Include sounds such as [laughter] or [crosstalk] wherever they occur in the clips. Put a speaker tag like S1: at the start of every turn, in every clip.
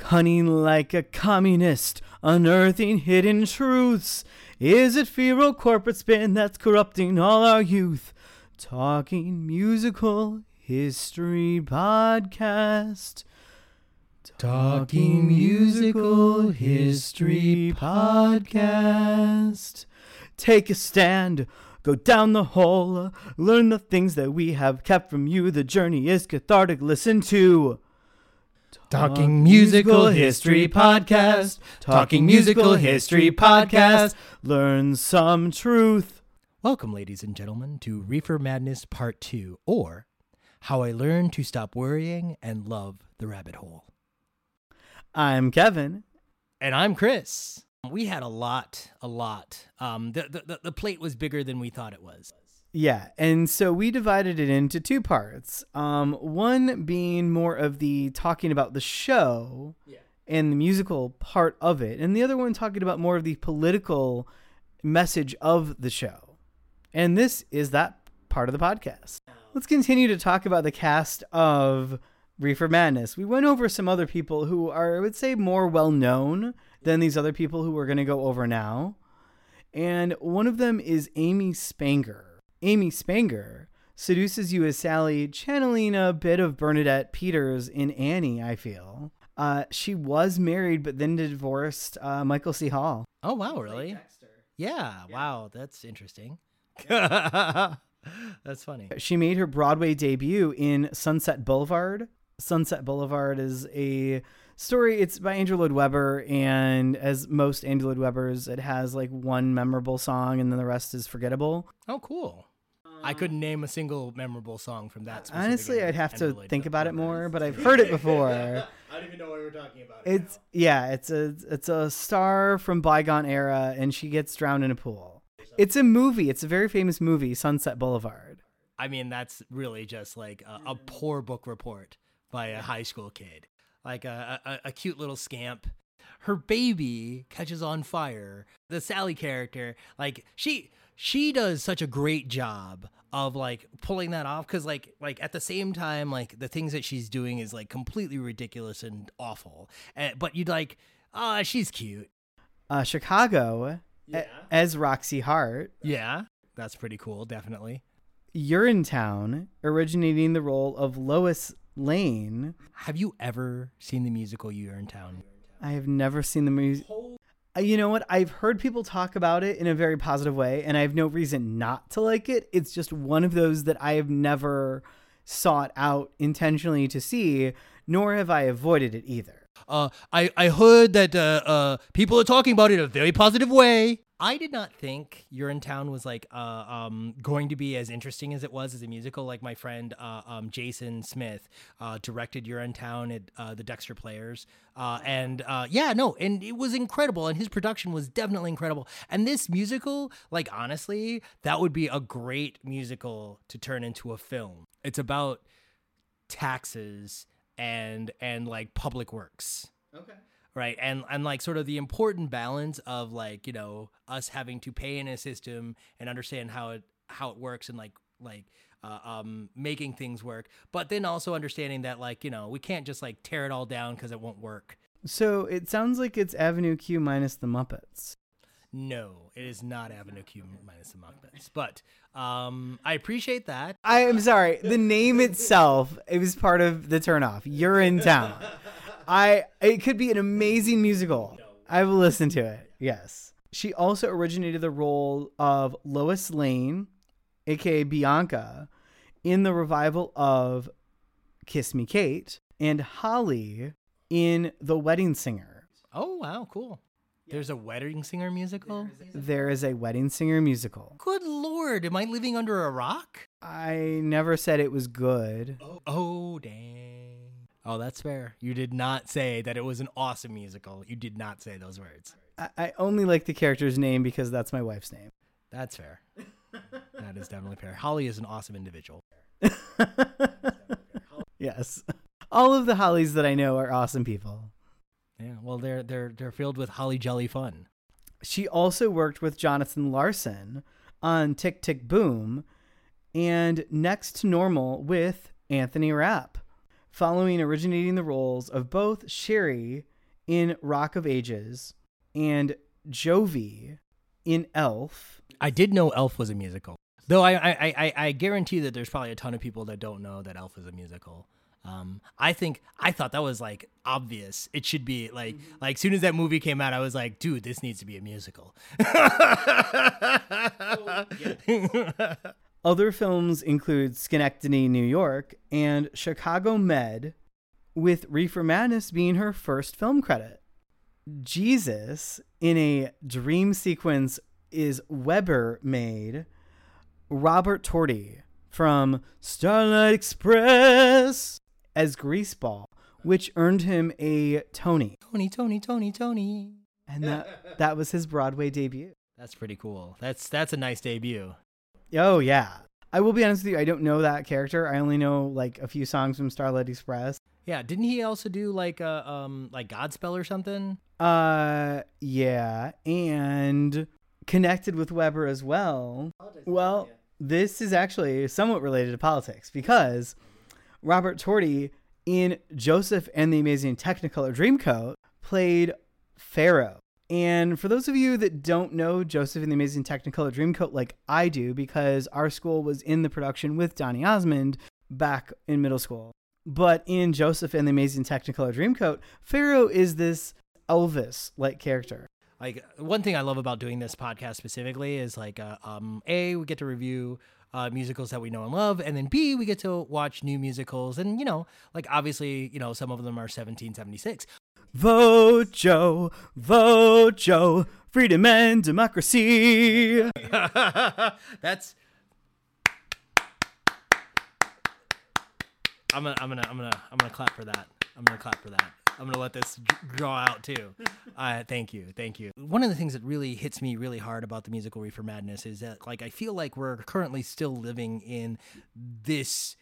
S1: Cunning like a communist, unearthing hidden truths. Is it fear or corporate spin that's corrupting all our youth? Talking musical history podcast. Talking musical history podcast. Take a stand, go down the hole, learn the things that we have kept from you. The journey is cathartic. Listen to.
S2: Talking Musical History Podcast. Talking Musical History Podcast.
S1: Learn some truth.
S2: Welcome, ladies and gentlemen, to Reefer Madness Part 2, or How I Learned to Stop Worrying and Love the Rabbit Hole.
S1: I'm Kevin.
S2: And I'm Chris. We had a lot, a lot. Um, the, the, the- the plate was bigger than we thought it was.
S1: Yeah, and so we divided it into two parts. Um, one being more of the talking about the show and the musical part of it, and the other one talking about more of the political message of the show. And this is that part of the podcast. Let's continue to talk about the cast of Reefer Madness. We went over some other people who are, I would say, more well known than these other people who we're going to go over now. And one of them is Amy Spanger. Amy Spanger seduces you as Sally, channeling a bit of Bernadette Peters in Annie, I feel. Uh, she was married, but then divorced uh, Michael C. Hall.
S2: Oh, wow, really? Yeah, wow, that's interesting. [laughs] that's funny.
S1: She made her Broadway debut in Sunset Boulevard. Sunset Boulevard is a story. It's by Andrew Lloyd Webber, and as most Andrew Lloyd Webbers, it has like one memorable song, and then the rest is forgettable.
S2: Oh, cool. I couldn't name a single memorable song from that.
S1: Honestly, I'd have to think about it more, but I've heard it before. [laughs]
S2: I don't even know what we're talking about.
S1: It's yeah, it's a it's a star from bygone era, and she gets drowned in a pool. It's a movie. It's a very famous movie, Sunset Boulevard.
S2: I mean, that's really just like a, a poor book report by a high school kid, like a, a, a cute little scamp. Her baby catches on fire. The Sally character, like she she does such a great job of like pulling that off because like like at the same time like the things that she's doing is like completely ridiculous and awful Eh, but you'd like ah she's cute
S1: Uh, Chicago, a- as Roxie Hart.
S2: yeah that's pretty cool definitely
S1: Urinetown, originating the role of Lois Lane.
S2: have you ever seen the musical Urinetown
S1: I have never seen the movie. You know what? I've heard people talk about it in a very positive way, and I have no reason not to like it. It's just one of those that I have never sought out intentionally to see, nor have I avoided it either.
S2: Uh, I, I heard that uh, uh, people are talking about it in a very positive way. I did not think Urinetown was like uh, um, going to be as interesting as it was as a musical. Like my friend uh, um, Jason Smith uh, directed Town* at uh, the Dexter Players, uh, and uh, yeah, no, and it was incredible, and his production was definitely incredible. And this musical, like honestly, that would be a great musical to turn into a film. It's about taxes and and like public works
S1: Okay.
S2: Right and and like sort of the important balance of like you know us having to pay in a system and understand how it how it works and like like uh, um making things work but then also understanding that like you know we can't just like tear it all down because it won't work
S1: So it sounds like it's Avenue Q minus the Muppets.
S2: no it is not avenue q minus the muppets but um i appreciate that
S1: I am sorry. The name itself, it was part of the turnoff. You're in town. [laughs] I it could be an amazing musical. I will listen to it. Yes. She also originated the role of Lois Lane, aka Bianca, in the revival of Kiss Me Kate and Holly in The Wedding Singer.
S2: Oh wow, cool. There's a wedding singer musical.
S1: There is a Wedding Singer musical.
S2: Good lord, am I living under a rock?
S1: I never said it was good.
S2: Oh, oh dang. Oh, that's fair. You did not say that it was an awesome musical. You did not say those words.
S1: I, I only like the character's name because that's my wife's name.
S2: That's fair. that is definitely fair. Holly is an awesome individual. [laughs]
S1: yes. All of the Hollies that I know are awesome people.
S2: Yeah, well, they're they're they're filled with holly jelly fun.
S1: She also worked with Jonathan Larson on Tick Tick Boom and Next to Normal with Anthony Rapp, following originating the roles of both Sherrie in Rock of Ages and Jovie in Elf.
S2: I did know Elf was a musical, though. I I I, I guarantee that there's probably a ton of people that don't know that Elf is a musical. Um, I think I thought that was like obvious. It should be like like soon as that movie came out, I was like, dude, this needs to be a musical. [laughs]
S1: Other films include Schenectady, New York, and Chicago Med, with Reefer Madness being her first film credit. Jesus in a dream sequence is Webber made. Robert Torti from Starlight Express as Greaseball, which earned him a Tony.
S2: Tony, Tony, Tony, Tony.
S1: And that that was his Broadway debut.
S2: That's pretty cool. That's that's a nice debut.
S1: Oh yeah. I will be honest with you, I don't know that character. I only know like a few songs from Starlight Express.
S2: Yeah, didn't he also do like a um like Godspell or something?
S1: Uh yeah, and connected with Webber as well. Well, this is actually somewhat related to politics because Robert Torti in Joseph and the Amazing Technicolor Dreamcoat played Pharaoh. And for those of you that don't know Joseph and the Amazing Technicolor Dreamcoat like I do, because our school was in the production with Donny Osmond back in middle school. But in Joseph and the Amazing Technicolor Dreamcoat, Pharaoh is this Elvis like character.
S2: Like one thing I love about doing this podcast specifically is like, uh, um, a we get to review uh, musicals that we know and love, and then B we get to watch new musicals, and you know, like obviously, you know, some of them are 1776.
S1: Vote Joe, vote Joe, freedom and democracy. [laughs]
S2: That's. I'm gonna, I'm gonna, I'm gonna, I'm gonna clap for that. I'm gonna clap for that. I'm gonna let this draw out too. [laughs] Uh, thank you, thank you. One of the things that really hits me really hard about the musical Reefer Madness is that, like, I feel like we're currently still living in this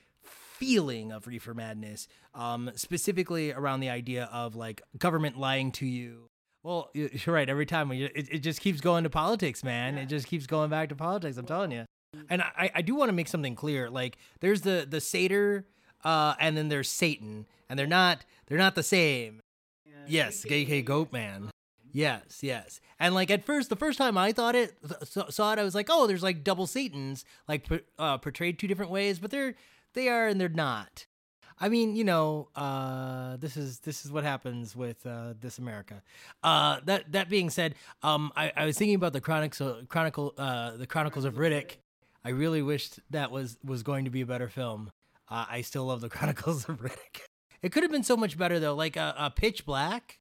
S2: feeling of Reefer Madness, um, specifically around the idea of like government lying to you. Well, you're right. Every time we, it, it just keeps going to politics, man. It just keeps going back to politics. I'm telling you. And I, I do want to make something clear. Like, there's the the satyr, uh, and then there's Satan, and they're not they're not the same. yes, gay gay Goat Man. Yes, yes. And like at first, the first time I thought it saw it, I was like, oh, there's like double Satans, like uh, portrayed two different ways, but they're they are and they're not. I mean, you know, uh, this is this is what happens with uh, this America. Uh, that that being said, um, I, I was thinking about the Chronicles, Chronicle, uh, the Chronicles of Riddick. I really wished that was was going to be a better film. Uh, I still love the [laughs] Chronicles of Riddick. It could have been so much better though, like a, a Pitch Black.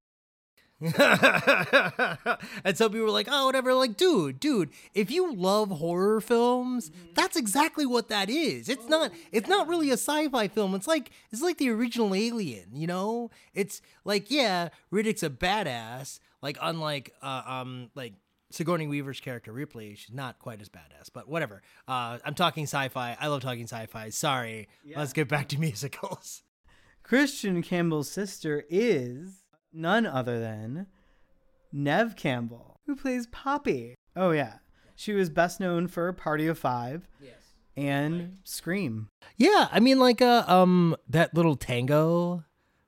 S2: [laughs] and some people were like, oh, whatever. Like, dude, dude, if you love horror films, mm-hmm. that's exactly what that is. It's not it's not really a sci-fi film. It's like it's like the original Alien, you know? It's like, yeah, Riddick's a badass, like unlike uh, um like Sigourney Weaver's character Ripley, she's not quite as badass, but whatever. Uh, I'm talking sci-fi. I love talking sci-fi. Sorry. Yeah. Let's get back to [laughs] musicals.
S1: Christian Campbell's sister is none other than Neve Campbell, who plays Poppy. Oh yeah, she was best known for Party of Five. Yes. And right. Scream.
S2: Yeah, I mean, like uh, um, that little tango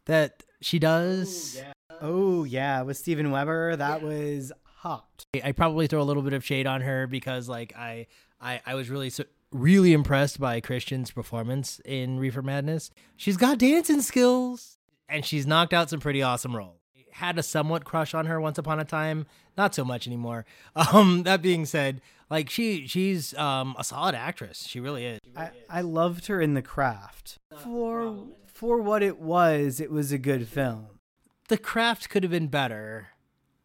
S2: that she does.
S1: Ooh, yeah. Oh yeah, with Steven Weber, that yeah. was hot.
S2: I probably throw a little bit of shade on her because, like, I, I, I was really, really impressed by Christian's performance in Reefer Madness. She's got dancing skills, and she's knocked out some pretty awesome roles had a somewhat crush on her once upon a time. Not so much anymore. [laughs] Um, that being said, like she she's um a solid actress. She really is.
S1: I, I loved her in The Craft. For for what it was, it was a good film.
S2: The craft could have been better,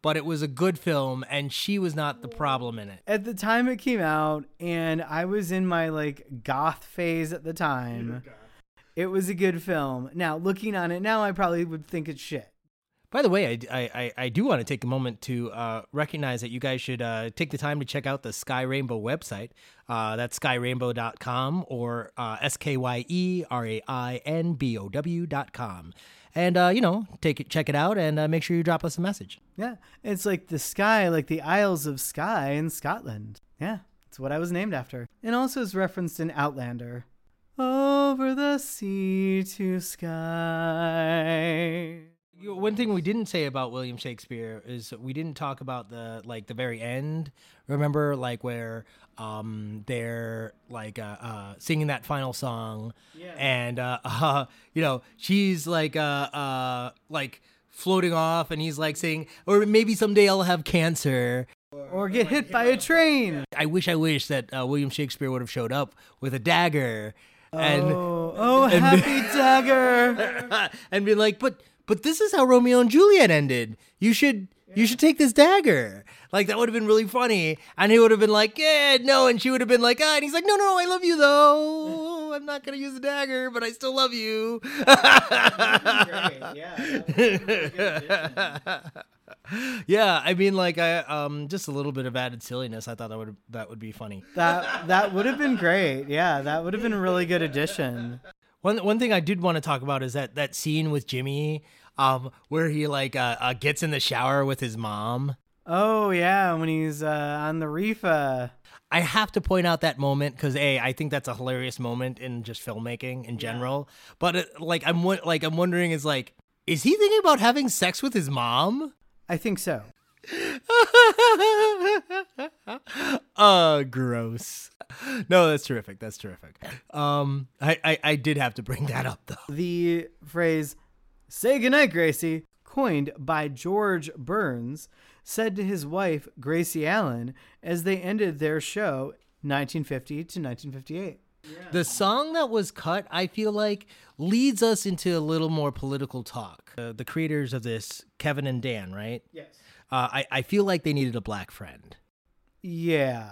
S2: but it was a good film, and she was not the problem in it.
S1: At the time it came out, and I was in my like goth phase at the time. It was a good film. Now looking on it now, I probably would think it's shit.
S2: By the way, I, I, I do want to take a moment to uh, recognize that you guys should uh, take the time to check out the Skye Rainbow website. Uh, that's skyerainbow.com or uh, S K Y E R A I N B O W.com. And, uh, you know, take it, check it out and uh, make sure you drop us a message.
S1: Yeah, it's like the sky, like the Isles of Skye in Scotland. Yeah, it's what I was named after. And also is referenced in Outlander. Over the sea to
S2: Skye. One thing we didn't say about William Shakespeare is we didn't talk about the like the very end. Remember, like where um they're like uh, uh singing that final song, and uh, [laughs] uh you know she's like uh uh like floating off, and he's like saying, or maybe someday I'll have cancer.
S1: Or get hit by a train.
S2: I wish I wish that uh, William Shakespeare would have showed up with a dagger, and
S1: oh, oh, happy [laughs] dagger.
S2: and be like, but but this is how Romeo and Juliet ended. You should you should take this dagger. Like that would have been really funny. And he would have been like, yeah, no, and she would have been like, ah, and he's like, no, no, I love you though. [laughs] I'm not gonna use the dagger, but I still love you. yeah, I mean, like, I um, just a little bit of added silliness. I thought that would that would be funny.
S1: That that would have been great. Yeah, that would have been a really good addition.
S2: One one thing I did want to talk about is that that scene with Jimmy, um, where he like uh, uh gets in the shower with his mom.
S1: Oh yeah, when he's uh, on the reef. Uh,
S2: I have to point out that moment because a I think that's a hilarious moment in just filmmaking in general. But it, like I'm like I'm wondering is like is he thinking about having sex with his mom?
S1: I think so. [laughs]
S2: uh gross. No, that's terrific. That's terrific. Um, I, I I did have to bring that up though.
S1: The phrase "Say goodnight, Gracie," coined by George Burns, said to his wife Gracie Allen as they ended their show 1950 to 1958.
S2: The song that was cut, I feel like, leads us into a little more political talk. Uh, the creators of this, Kevin and Dan, right?
S1: Yes.
S2: Uh, I, I feel like they needed a black friend.
S1: Yeah.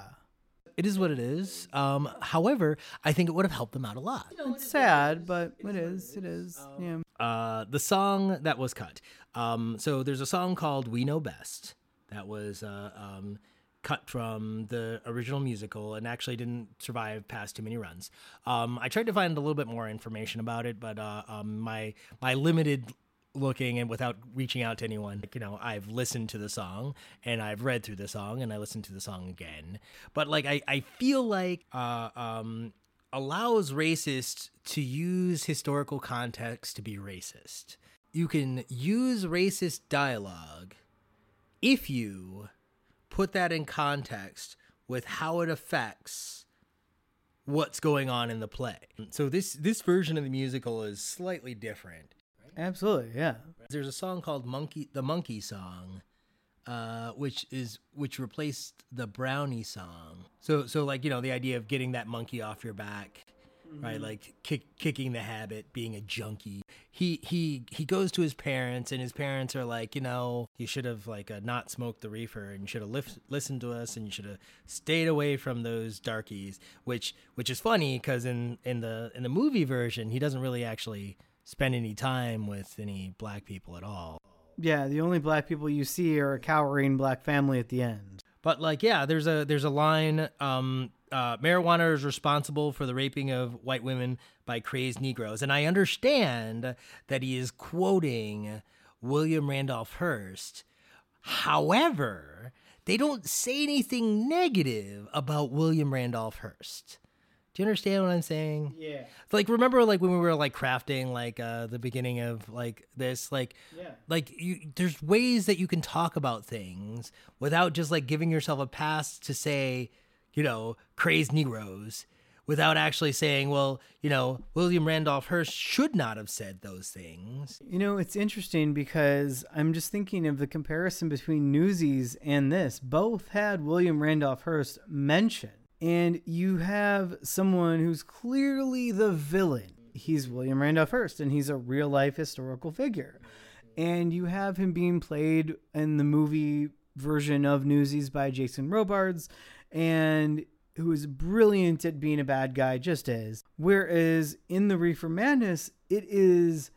S2: It is what it is. Um, however, I think it would have helped them out a lot.
S1: It's sad, but it is. It is. Yeah.
S2: Uh, the song that was cut. Um, so there's a song called "We Know Best" that was uh, um, cut from the original musical and actually didn't survive past too many runs. Um, I tried to find a little bit more information about it, but uh, um, my my limited looking and without reaching out to anyone, like, you know, I've listened to the song and I've read through the song and I listened to the song again. But like I, I feel like uh, um, allows racists to use historical context to be racist. You can use racist dialogue if you put that in context with how it affects what's going on in the play. So this this version of the musical is slightly different.
S1: Absolutely. Yeah.
S2: There's a song called Monkey the Monkey Song uh, which is which replaced the brownie song. So so like you know the idea of getting that monkey off your back, right? Like kick, kicking the habit, being a junkie. He he he goes to his parents, and his parents are like, you know, you should have like uh, not smoked the reefer, and you should have lif- listened to us, and you should have stayed away from those darkies. Which which is funny because in in the in the movie version, he doesn't really actually spend any time with any black people at all.
S1: Yeah. The only black people you see are a cowering black family at the end.
S2: But like, yeah, there's a there's a line. Um, uh, marijuana is responsible for the raping of white women by crazed Negroes, and I understand that he is quoting William Randolph Hearst. However, they don't say anything negative about William Randolph Hearst. Do you understand what I'm saying?
S1: Yeah.
S2: Like remember like when we were like crafting like uh the beginning of like this like
S1: Yeah.
S2: like you there's ways that you can talk about things without just like giving yourself a pass to say, you know, crazed negroes without actually saying, well, you know, William Randolph Hearst should not have said those things.
S1: You know, it's interesting because I'm just thinking of the comparison between Newsies and this. Both had William Randolph Hearst mentioned. And you have someone who's clearly the villain. He's William Randolph Hearst, and he's a real life historical figure. And you have him being played in the movie version of Newsies by Jason Robards, and who is brilliant at being a bad guy, just as. Whereas in the Reefer Madness, it is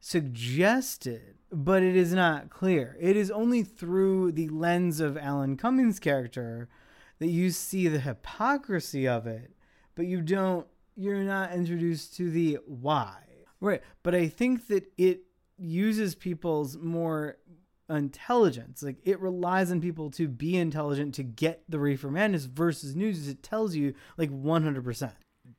S1: suggested, but it is not clear. It is only through the lens of Alan Cummings' character that you see the hypocrisy of it, but you don't, you're not introduced to the why. Right. But I think that it uses people's more intelligence. Like it relies on people to be intelligent to get the reefer madness versus news. It tells you like 100%.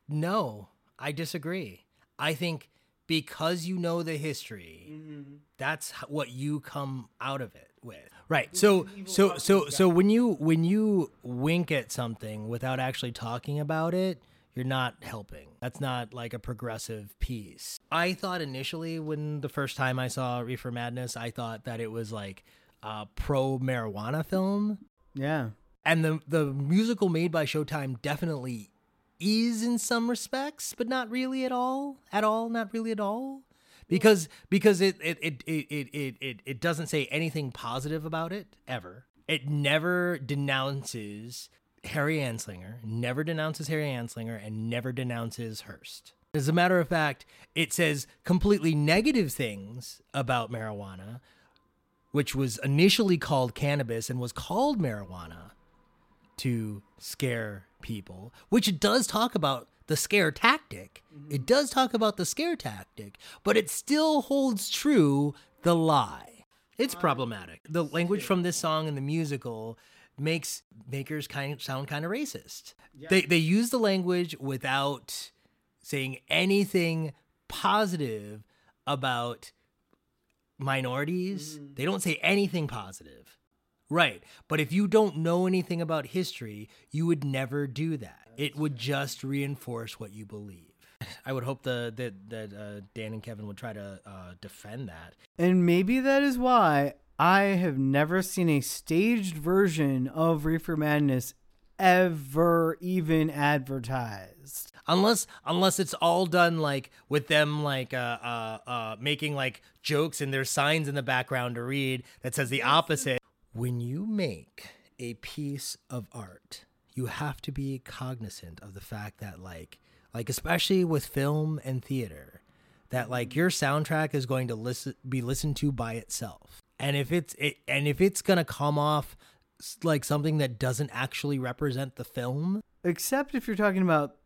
S2: No, I disagree. I think because you know the history, mm-hmm. that's what you come out of it with. Right. So so so so when you when you wink at something without actually talking about it, you're not helping. That's not like a progressive piece. I thought initially when the first time I saw Reefer Madness, I thought that it was like a pro marijuana film.
S1: Yeah.
S2: And the the musical made by Showtime definitely is in some respects, but not really at all. At all, not really at all. Because because it it it it it it, it doesn't say anything positive about it ever. It never denounces Harry Anslinger, never denounces Harry Anslinger, and never denounces Hearst. As a matter of fact, it says completely negative things about marijuana, which was initially called cannabis and was called marijuana to scare people, which it does talk about the scare tactic. Mm-hmm. It does talk about the scare tactic, but it still holds true the lie. It's problematic. The language from this song and the musical makes makers kind of sound kind of racist. Yeah. They they use the language without saying anything positive about minorities. Mm. They don't say anything positive. Right. But if you don't know anything about history, you would never do that. It would just reinforce what you believe. I would hope the, that that uh, Dan and Kevin would try to uh, defend that.
S1: And maybe that is why I have never seen a staged version of Reefer Madness ever even advertised.
S2: Unless unless it's all done like with them like uh uh uh making like jokes and there's signs in the background to read that says the opposite. When you make a piece of art, you have to be cognizant of the fact that like like especially with film and theater that like your soundtrack is going to listen be listened to by itself. And if it's it, and if it's gonna come off like something that doesn't actually represent the film.
S1: Except if you're talking about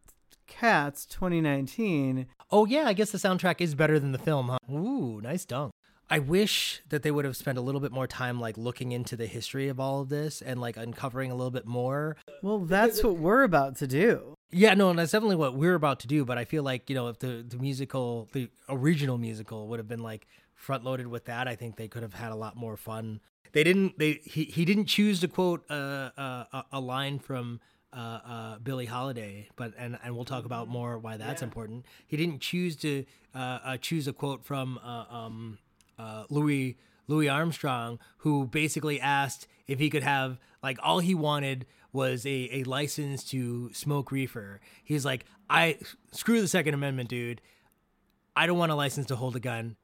S1: cats 2019
S2: oh yeah i guess the soundtrack is better than the film huh? Ooh nice dunk I wish that they would have spent a little bit more time like looking into the history of all of this and like uncovering a little bit more.
S1: Well, that's what we're about to do.
S2: Yeah, no, and that's definitely what we're about to do. But I feel like you know, if the the musical, the original musical, would have been like front loaded with that, I think they could have had a lot more fun. They didn't. They he he didn't choose to quote uh, uh, a line from uh, uh, Billie Holiday, but and and we'll talk about more why that's yeah. important. He didn't choose to uh, uh, choose a quote from uh, um, uh, Louis Louis Armstrong, who basically asked if he could have like all he wanted was a, a license to smoke reefer. He's like, I screw the Second Amendment, dude. I don't want a license to hold a gun.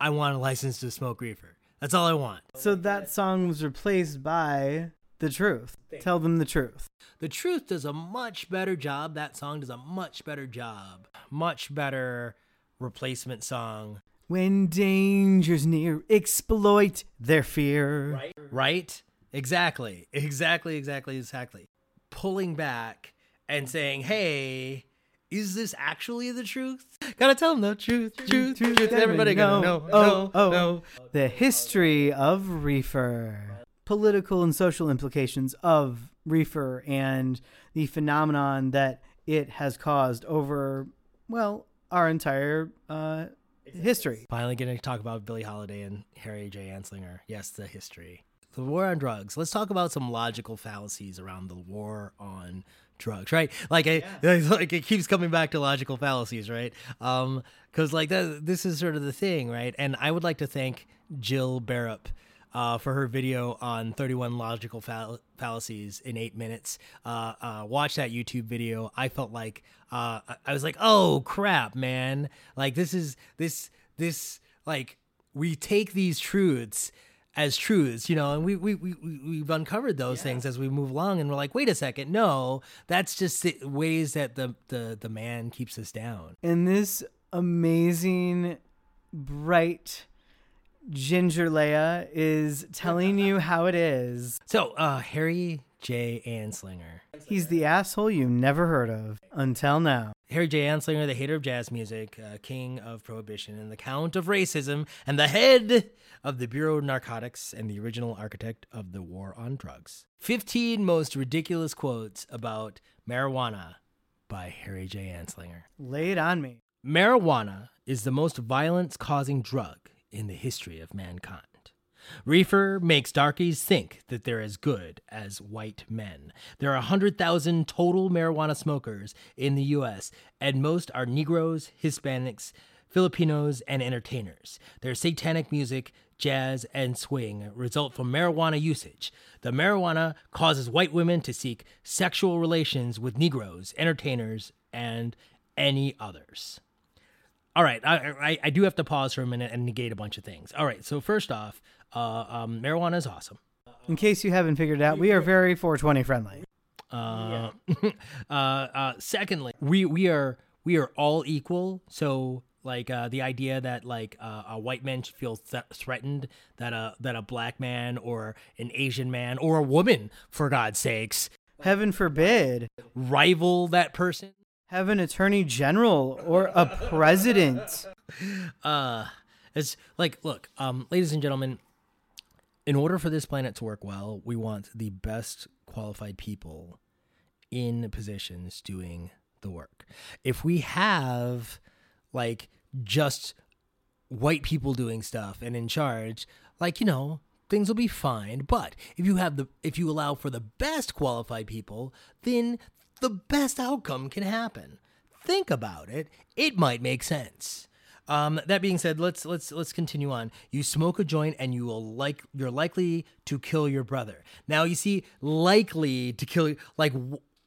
S2: I want a license to smoke reefer. That's all I want.
S1: So that song was replaced by The Truth. Tell them the truth.
S2: The Truth does a much better job. That song does a much better job. Much better replacement song.
S1: When danger's near, exploit their fear.
S2: Right? Right? Exactly. Exactly, exactly, exactly. Pulling back and saying, hey, is this actually the truth? Gotta tell them the truth, truth, truth. truth. Everybody gonna know.
S1: Oh,
S2: know,
S1: oh.
S2: know.
S1: The history of reefer, political and social implications of reefer, and the phenomenon that it has caused over, well, our entire uh, history.
S2: Finally, getting to talk about Billie Holiday and Harry J. Anslinger. Yes, the history. The war on drugs. Let's talk about some logical fallacies around the war on drugs, right? Like, I, [laughs] like it keeps coming back to logical fallacies, right? Um, because like that, this is sort of the thing, right? And I would like to thank Jill Bearup. Uh, for her video on 31 logical fall- fallacies in eight minutes. Uh, uh, watch that YouTube video. I felt like uh, I was like, oh crap, man! Like this is this this like we take these truths as truths, you know, and we we we we've uncovered those yeah. things as we move along, and we're like, wait a second, no, that's just ways that the the the man keeps us down.
S1: And this amazing, bright Ginger Leia is telling you how it is.
S2: So, uh, Harry J. Anslinger.
S1: He's the asshole you never heard of until now.
S2: Harry J. Anslinger, the hater of jazz music, uh, king of prohibition, and the count of racism, and the head of the Bureau of Narcotics, and the original architect of the war on drugs. 15 most ridiculous quotes about marijuana by Harry J. Anslinger.
S1: Lay it on me.
S2: Marijuana is the most violence causing drug in the history of mankind. Reefer makes darkies think that they're as good as white men. There are 100,000 total marijuana smokers in the US, and most are Negroes, Hispanics, Filipinos, and entertainers. Their satanic music, jazz, and swing result from marijuana usage. The marijuana causes white women to seek sexual relations with Negroes, entertainers, and any others. All right, I, I, I do have to pause for a minute and negate a bunch of things. All right, so first off, uh, um, marijuana is awesome.
S1: In case you haven't figured it out, we are very 420 friendly.
S2: Uh, [laughs] uh, uh, secondly, we we are we are all equal. So like uh, the idea that like uh, a white man should feel th- threatened that a that a black man or an Asian man or a woman, for God's sakes,
S1: heaven forbid,
S2: rival that person
S1: have an attorney general or a president. [laughs]
S2: Uh, it's like, look, um, ladies and gentlemen, in order for this planet to work well, we want the best qualified people in positions doing the work. If we have like just white people doing stuff and in charge, like, you know, things will be fine. But if you have the if you allow for the best qualified people, then the best outcome can happen. Think about it. It might make sense. Um, that being said, let's let's let's continue on. You smoke a joint and you will like you're likely to kill your brother. Now you see, likely to kill like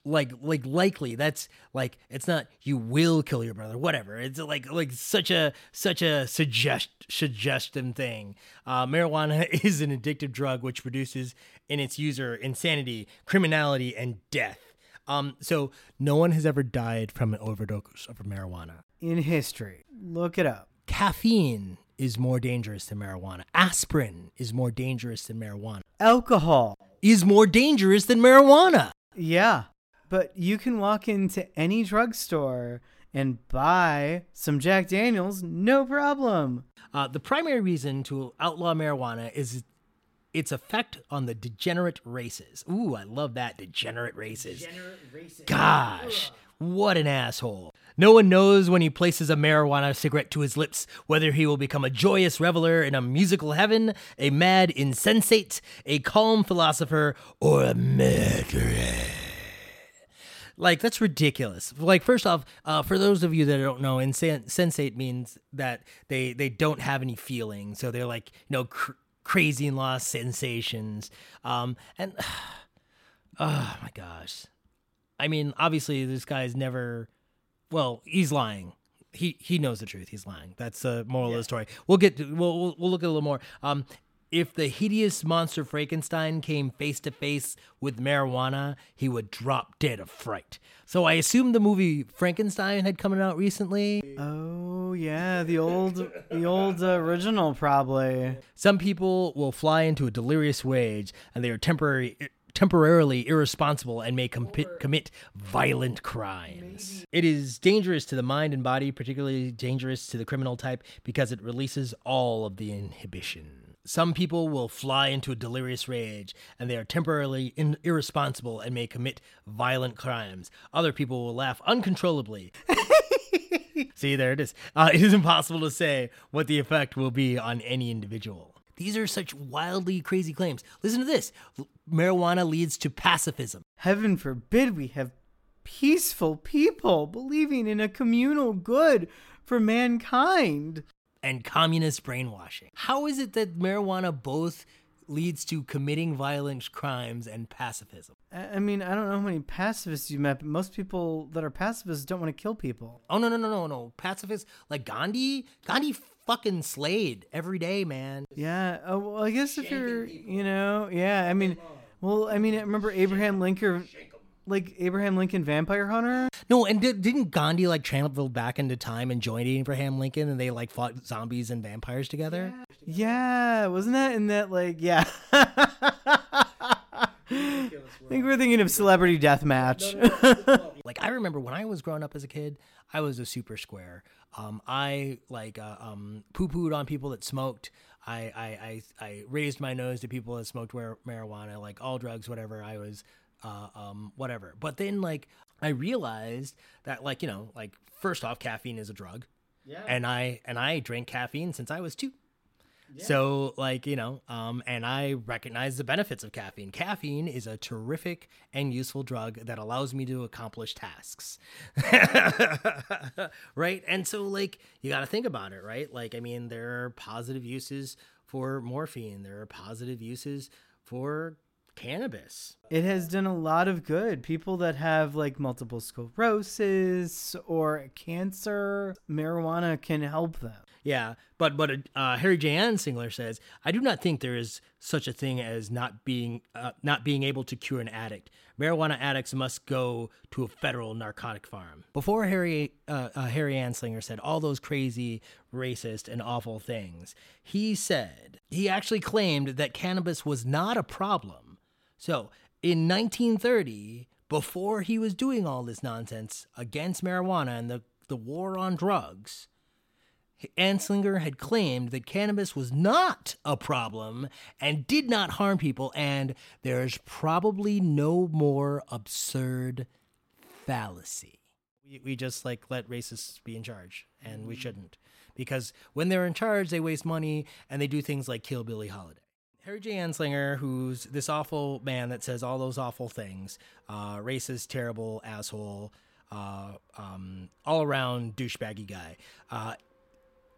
S2: like like likely that's like it's not you will kill your brother whatever it's like like such a such a suggest suggestion thing uh, marijuana [laughs] is an addictive drug which produces in its user insanity criminality and death um, so no one has ever died from an overdose of marijuana
S1: in history. Look it up.
S2: Caffeine is more dangerous than marijuana. Aspirin is more dangerous than marijuana.
S1: Alcohol
S2: is more dangerous than marijuana.
S1: Yeah, but you can walk into any drugstore and buy some Jack Daniels, no problem.
S2: Uh, the primary reason to outlaw marijuana is its effect on the degenerate races. Ooh, I love that. Degenerate races. Degenerate races. Gosh, what an asshole. No one knows when he places a marijuana cigarette to his lips whether he will become a joyous reveler in a musical heaven, a mad insensate, a calm philosopher, or a murderer. Like that's ridiculous. Like first off, uh, for those of you that don't know, insensate means that they they don't have any feeling, so they're like you know cr- crazy and lost sensations. Um, and [sighs] oh my gosh, I mean, obviously this guy's never. Well, he's lying. He he knows the truth. He's lying. That's the moral yeah. of the story. We'll get to, we'll, we'll we'll look at a little more. Um, if the hideous monster Frankenstein came face to face with marijuana, he would drop dead of fright. So I assume the movie Frankenstein had coming out recently.
S1: Oh yeah, the old the old original probably.
S2: Some people will fly into a delirious rage and they are temporary temporarily irresponsible and may com- commit violent crimes. It is dangerous to the mind and body, particularly dangerous to the criminal type because it releases all of the inhibition. Some people will fly into a delirious rage and they are temporarily in- irresponsible and may commit violent crimes. Other people will laugh uncontrollably. [laughs] See, there it is. Uh, it is impossible to say what the effect will be on any individual. These are such wildly crazy claims. Listen to this marijuana leads to pacifism.
S1: Heaven forbid we have peaceful people believing in a communal good for mankind.
S2: And communist brainwashing. How is it that marijuana both leads to committing violent crimes and pacifism?
S1: I I mean, I don't know how many pacifists you met, but most people that are pacifists don't want to kill people.
S2: Oh no no no no no pacifists like Gandhi. Gandhi fucking slayed every day, man.
S1: Yeah. Oh, well, I guess if you're, you know, yeah. I mean, well, I mean, I remember Abraham Lincoln, like Abraham Lincoln Vampire Hunter.
S2: No, and did, didn't Gandhi like travel back into time and join Abraham Lincoln, and they like fought zombies and vampires together?
S1: Yeah, wasn't that in that like yeah? [laughs] I think we're thinking of Celebrity Death Match. [laughs]
S2: like I remember when I was growing up as a kid, I was a super square. Um, I like uh, um, poo pooed on people that smoked. I, I, I, I raised my nose to people that smoked marijuana, like all drugs, whatever. I was, uh, um, whatever. But then like I realized that like you know like first off, caffeine is a drug. Yeah. And I and I drank caffeine since I was two. Yeah. So, like, you know, um, and I recognize the benefits of caffeine. Caffeine is a terrific and useful drug that allows me to accomplish tasks. [laughs] right? And so, like, you got to think about it, right? Like, I mean, there are positive uses for morphine, there are positive uses for cannabis.
S1: It has done a lot of good. People that have like multiple sclerosis or cancer, marijuana can help them.
S2: Yeah, but but uh, Harry J. Anslinger says, "I do not think there is such a thing as not being uh, not being able to cure an addict. Marijuana addicts must go to a federal narcotic farm." Before Harry uh, uh, Harry Anslinger said all those crazy, racist, and awful things, he said he actually claimed that cannabis was not a problem. So in 1930, before he was doing all this nonsense against marijuana and the the war on drugs. Anslinger had claimed that cannabis was not a problem and did not harm people, and there's probably no more absurd fallacy. We, we just like let racists be in charge, and we shouldn't. Because when they're in charge, they waste money and they do things like kill Billie Holiday. Harry J. Anslinger, who's this awful man that says all those awful things, uh, racist, terrible, asshole, uh, um, all around douchebaggy guy. Uh,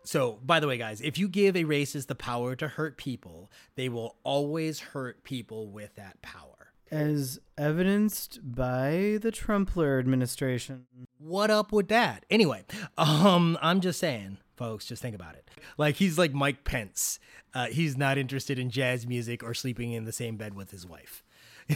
S2: so, by the way, guys, if you give a racist the power to hurt people, they will always hurt people with that power.
S1: As evidenced by the Trumpler administration.
S2: What up with that? Anyway, [laughs] um, I'm just saying, folks, just think about it. Like he's like Mike Pence. Uh, he's not interested in jazz music or sleeping in the same bed with his wife. [laughs]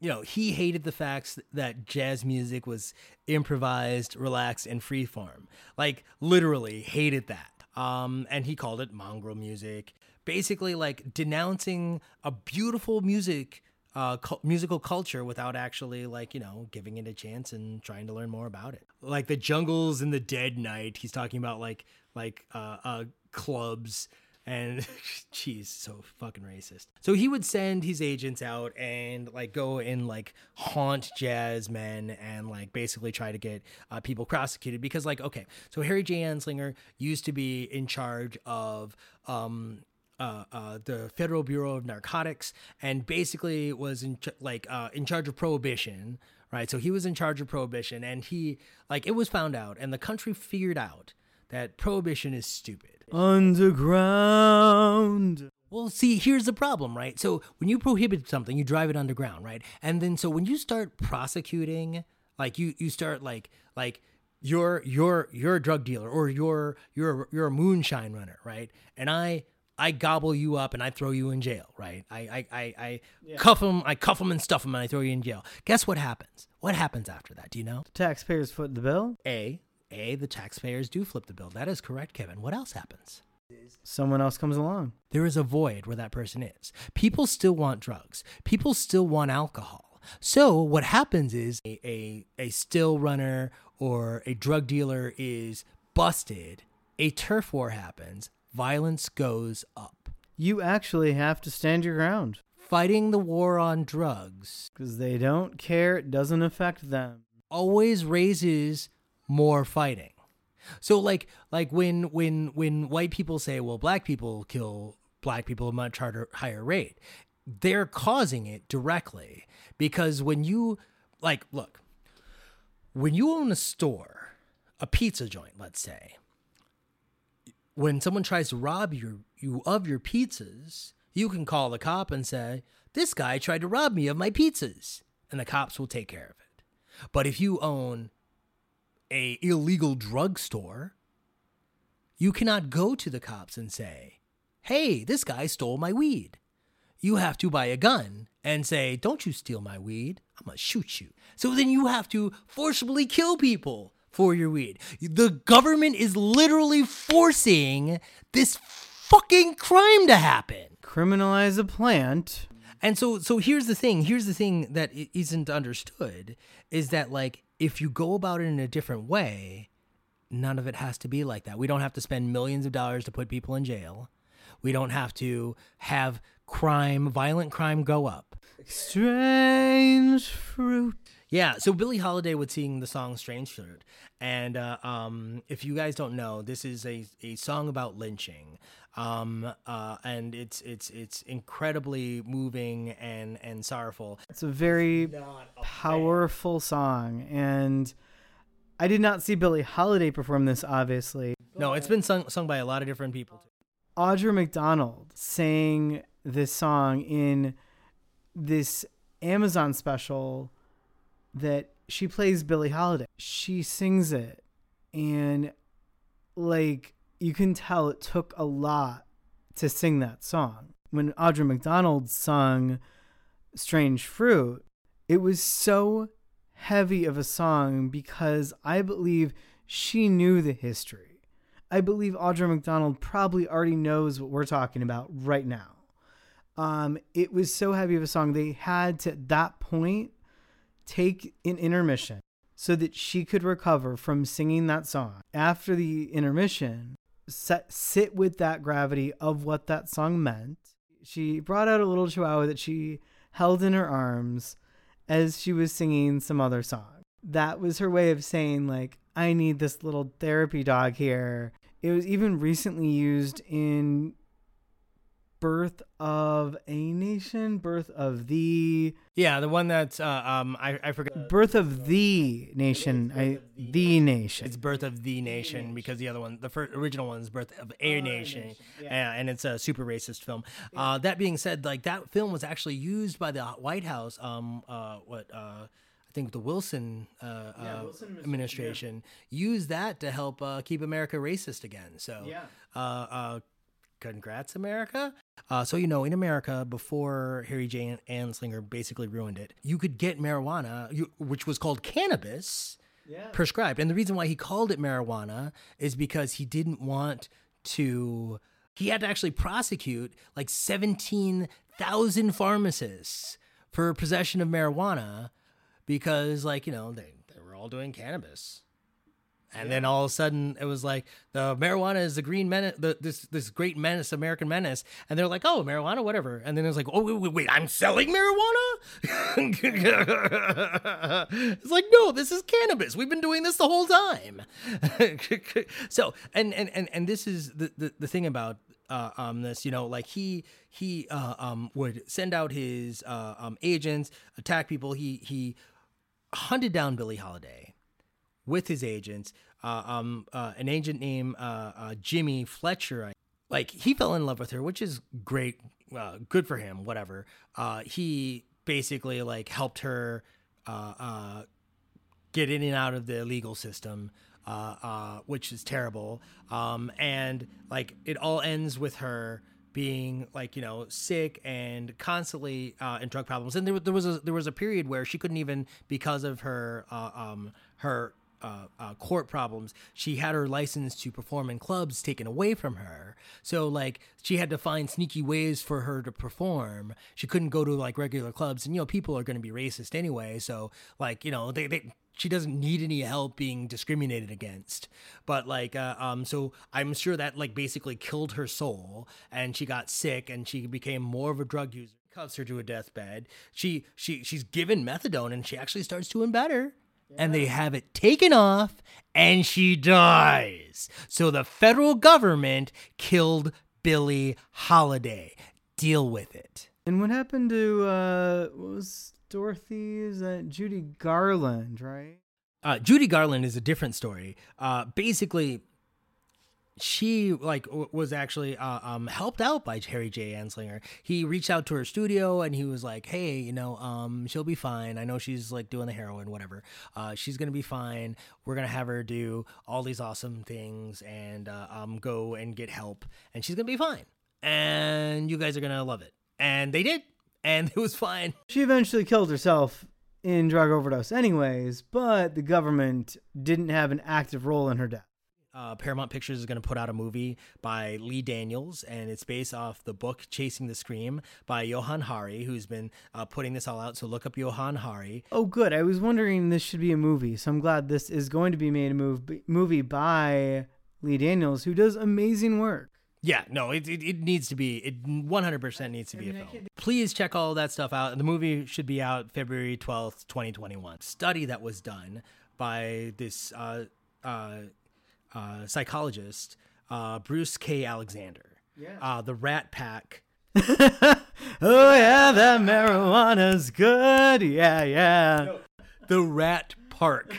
S2: you know, he hated the facts that jazz music was improvised, relaxed, and freeform. Like literally hated that. Um, and he called it mongrel music. Basically, like denouncing a beautiful music, uh, cu- musical culture without actually like you know giving it a chance and trying to learn more about it. Like the jungles in the dead night. He's talking about like like uh, uh, clubs and [laughs] jeez, so fucking racist. So he would send his agents out and like go and like haunt jazz men and like basically try to get uh, people prosecuted because like okay, so Harry J. Anslinger used to be in charge of um uh, uh, the Federal Bureau of Narcotics, and basically was in ch- like uh, in charge of prohibition, right? So he was in charge of prohibition, and he like it was found out, and the country figured out that prohibition is stupid.
S1: Underground.
S2: Well, see, here's the problem, right? So when you prohibit something, you drive it underground, right? And then so when you start prosecuting, like you you start like like you're you're you're a drug dealer or you're you're you're a moonshine runner, right? And I I gobble you up and I throw you in jail, right? I I I, I cuff them, I cuff them and stuff them, and I throw you in jail. Guess what happens? What happens after that? Do you know?
S1: The Taxpayers foot the bill.
S2: A a the taxpayers do flip the bill. That is correct, Kevin. What else happens?
S1: Someone else comes along.
S2: there is a void where that person is. People still want drugs. People still want alcohol. So what happens is a, a, a still runner or a drug dealer is busted. A turf war happens. Violence goes up.
S1: You actually have to stand your ground
S2: Fighting the war on drugs
S1: because they don't care. It doesn't affect them.
S2: always raises more fighting. So like like when when when white people say, well, black people kill black people at a much harder higher rate, they're causing it directly because when you like look, when you own a store, a pizza joint, let's say, when someone tries to rob you, you of your pizzas, you can call the cop and say, This guy tried to rob me of my pizzas. And the cops will take care of it. But if you own a illegal drugstore, you cannot go to the cops and say, Hey, this guy stole my weed. You have to buy a gun and say, Don't you steal my weed. I'm going to shoot you. So then you have to forcibly kill people for your weed. The government is literally forcing this fucking crime to happen.
S1: Criminalize a plant.
S2: And so so here's the thing, here's the thing that isn't understood is that like if you go about it in a different way, none of it has to be like that. We don't have to spend millions of dollars to put people in jail. We don't have to have crime, violent crime go up.
S1: Strange fruit.
S2: Yeah, so Billie Holiday would sing the song "Strange Fruit," and uh, um, if you guys don't know, this is a, a song about lynching, um, uh, and it's it's it's incredibly moving and and sorrowful.
S1: It's a very powerful song, and I did not see Billie Holiday perform this. Obviously,
S2: No, it's been sung sung by a lot of different people. Too.
S1: Audra McDonald sang this song in this Amazon special that she plays Billie Holiday. She sings it, and like you can tell, it took a lot to sing that song. When Audra McDonald sung Strange Fruit, it was so heavy of a song because I believe she knew the history. I believe Audra McDonald probably already knows what we're talking about right now. Um, it was so heavy of a song, they had to, at that point, take an intermission so that she could recover from singing that song. After the intermission, set, sit with that gravity of what that song meant. She brought out a little chihuahua that she held in her arms as she was singing some other song. That was her way of saying, like, I need this little therapy dog here. It was even recently used in Birth of a Nation, Birth of the
S2: Yeah, the one that's uh, um I I forgot.
S1: Birth of the Nation, I the Nation.
S2: It's Birth of the Nation because the other one, the first original one is Birth of a Nation, Uh, and it's a super racist film. Uh, that being said, like that film was actually used by the White House. Um, uh, what uh, I think the Wilson, uh, uh, administration used that to help uh, keep America racist again. So,
S1: Yeah.
S2: uh, uh, congrats, America. Uh, so you know, in America, before Harry J. Anslinger basically ruined it, you could get marijuana, you, which was called cannabis prescribed. And the reason why he called it marijuana is because he didn't want to, he had to actually prosecute like 17,000 pharmacists for possession of marijuana because, like, you know, they, they were all doing cannabis. And then all of a sudden, it was like the marijuana is the green menace, the, this this great menace, American menace, and they're like, oh, marijuana, whatever. And then it was like, oh, wait, wait, wait I'm selling marijuana. [laughs] it's like, no, this is cannabis. We've been doing this the whole time. [laughs] so, and and and and this is the the, the thing about uh, um this you know like he he uh, um would send out his uh, um agents attack people he he hunted down Billie Holiday with his agents. Uh, um, uh, an agent named uh, uh, Jimmy Fletcher. Like he fell in love with her, which is great. Uh, good for him. Whatever. He basically like helped her get in and out of the legal system, which is terrible. Um, and like it all ends with her being like you know sick and constantly uh, in drug problems. And there, there was a there was a period where she couldn't even because of her uh, um, her uh, uh, court problems, she had her license to perform in clubs taken away from her. So like she had to find sneaky ways for her to perform. She couldn't go to like regular clubs, and you know people are going to be racist anyway. So like you know they they. She doesn't need any help being discriminated against, but like, uh, um, so I'm sure that like basically killed her soul, and she got sick, and she became more of a drug user. Cuts her to a deathbed. She she she's given methadone, and she actually starts doing better and they have it taken off and she dies. So the federal government killed Billie Holiday. Deal with it.
S1: And what happened to uh what was Dorothy? Is that Judy Garland, right?
S2: Uh, Judy Garland is a different story. Uh, basically, she like w- was actually uh, um, helped out by Harry J. Anslinger. He reached out to her studio and he was like, "Hey, you know, um, she'll be fine. I know she's like doing the heroin, whatever. Uh, she's gonna be fine. We're gonna have her do all these awesome things and uh, um, go and get help, and she's gonna be fine. And you guys are gonna love it." And they did, and [laughs] it was fine.
S1: She eventually killed herself in drug overdose, anyways, but the government didn't have an active role in her death.
S2: Uh, Paramount Pictures is going to put out a movie by Lee Daniels, and it's based off the book Chasing the Scream by Johann Hari, who's been uh, putting this all out. So look up Johann Hari.
S1: Oh, good. I was wondering this should be a movie, so I'm glad this is going to be made a move, movie by Lee Daniels, who does amazing work.
S2: Yeah, no, it, it, it needs to be, it 100% needs to be a film. Please check all that stuff out. The movie should be out February 12th, 2021. Study that was done by this uh, uh, uh, psychologist, uh, Bruce K. Alexander.
S1: Yeah.
S2: Uh, the Rat Pack. [laughs]
S1: Oh, yeah, that marijuana's good. Yeah, yeah.
S2: The Rat Park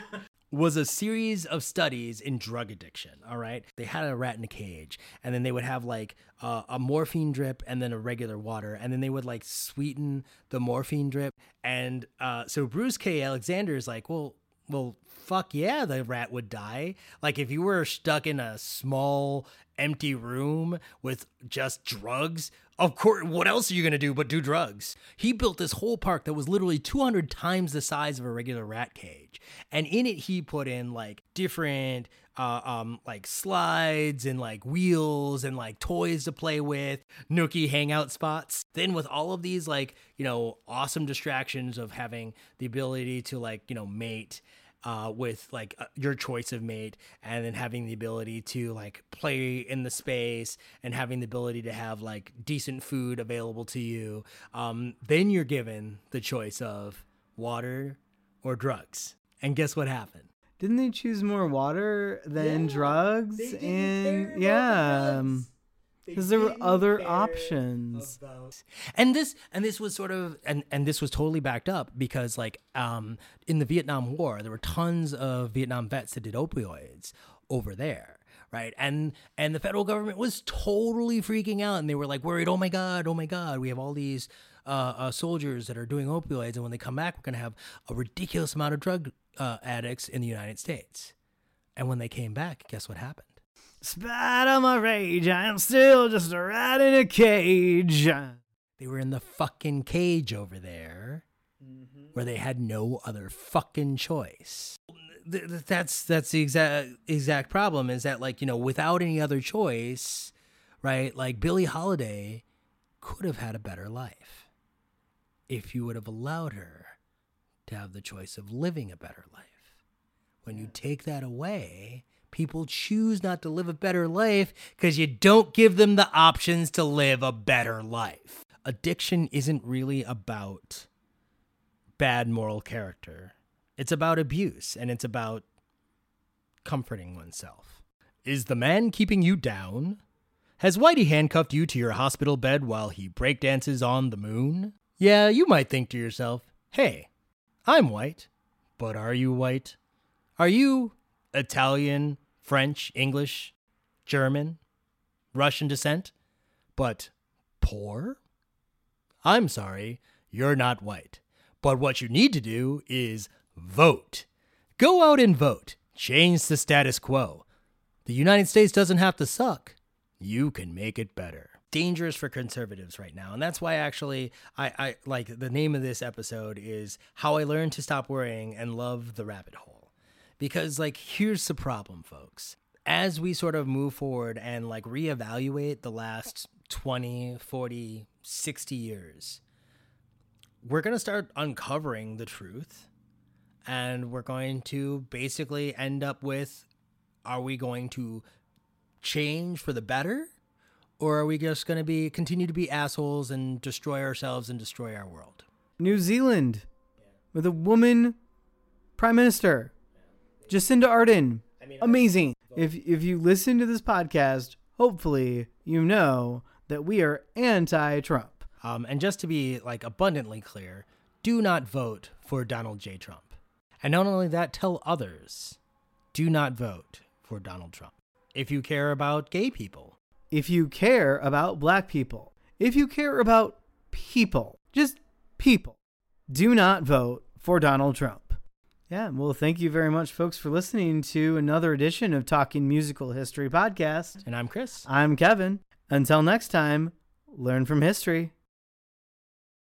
S2: was a series of studies in drug addiction. All right. They had a rat in a cage, and then they would have like uh, a morphine drip and then a regular water, and then they would like sweeten the morphine drip. And uh, so Bruce K. Alexander is like, well, well, fuck yeah, the rat would die. Like if you were stuck in a small empty room with just drugs, of course, what else are you gonna do but do drugs? He built this whole park that was literally 200 times the size of a regular rat cage, and in it he put in like different. Uh, um, like slides and like wheels and like toys to play with, nookie hangout spots. Then with all of these like you know awesome distractions of having the ability to like you know mate uh, with like uh, your choice of mate, and then having the ability to like play in the space and having the ability to have like decent food available to you. Um, then you're given the choice of water or drugs. And guess what happened?
S1: Didn't they choose more water than drugs? and yeah, because there were other options.
S2: and this and this was sort of and and this was totally backed up because like um in the Vietnam War there were tons of Vietnam vets that did opioids over there right? And and the federal government was totally freaking out and they were like worried oh my god oh my god we have all these uh, uh, soldiers that are doing opioids and when they come back we're going to have a ridiculous amount of drug uh, addicts in the United States. And when they came back guess what happened
S1: Spite of my rage, I am still just a rat in a cage.
S2: They were in the fucking cage over there mm-hmm. where they had no other fucking choice. Th- th- That's that's the exact exact problem is that like, you know, without any other choice, right? Like Billie Holiday could have had a better life if you would have allowed her to have the choice of living a better life. When you take that away, people choose not to live a better life because you don't give them the options to live a better life. Addiction isn't really about bad moral character, it's about abuse and it's about comforting oneself. Is the man keeping you down? Has Whitey handcuffed you to your hospital bed while he breakdances on the moon? Yeah, you might think to yourself, hey, I'm white, but are you white? Are you Italian, French, English, German, Russian descent, but poor? I'm sorry, you're not white. But what you need to do is vote. Go out and vote. Change the status quo. The United States doesn't have to suck. You can make it better. Dangerous for conservatives right now. And that's why actually I, I like the name of this episode is How I Learned to Stop Worrying and Love the Rabbit Hole. Because like here's the problem, folks. As we sort of move forward and like reevaluate the last 20, 40, 60 years, we're going to start uncovering the truth and we're going to basically end up with are we going to change for the better or are we just going to be continue to be assholes and destroy ourselves and destroy our world
S1: New Zealand with a woman prime minister, Jacinda Ardern. Amazing. If if you listen to this podcast, hopefully you know that we are anti-Trump.
S2: um, and just to be like abundantly clear do not vote for donald j trump And not only that, tell others do not vote for Donald Trump. If you care about gay people,
S1: If you care about black people, if you care about people, just people, do not vote for Donald Trump. Yeah, well, thank you very much, folks, for listening to another edition of Talking Musical History Podcast.
S2: and I'm Chris.
S1: I'm Kevin. Until next time, learn from history.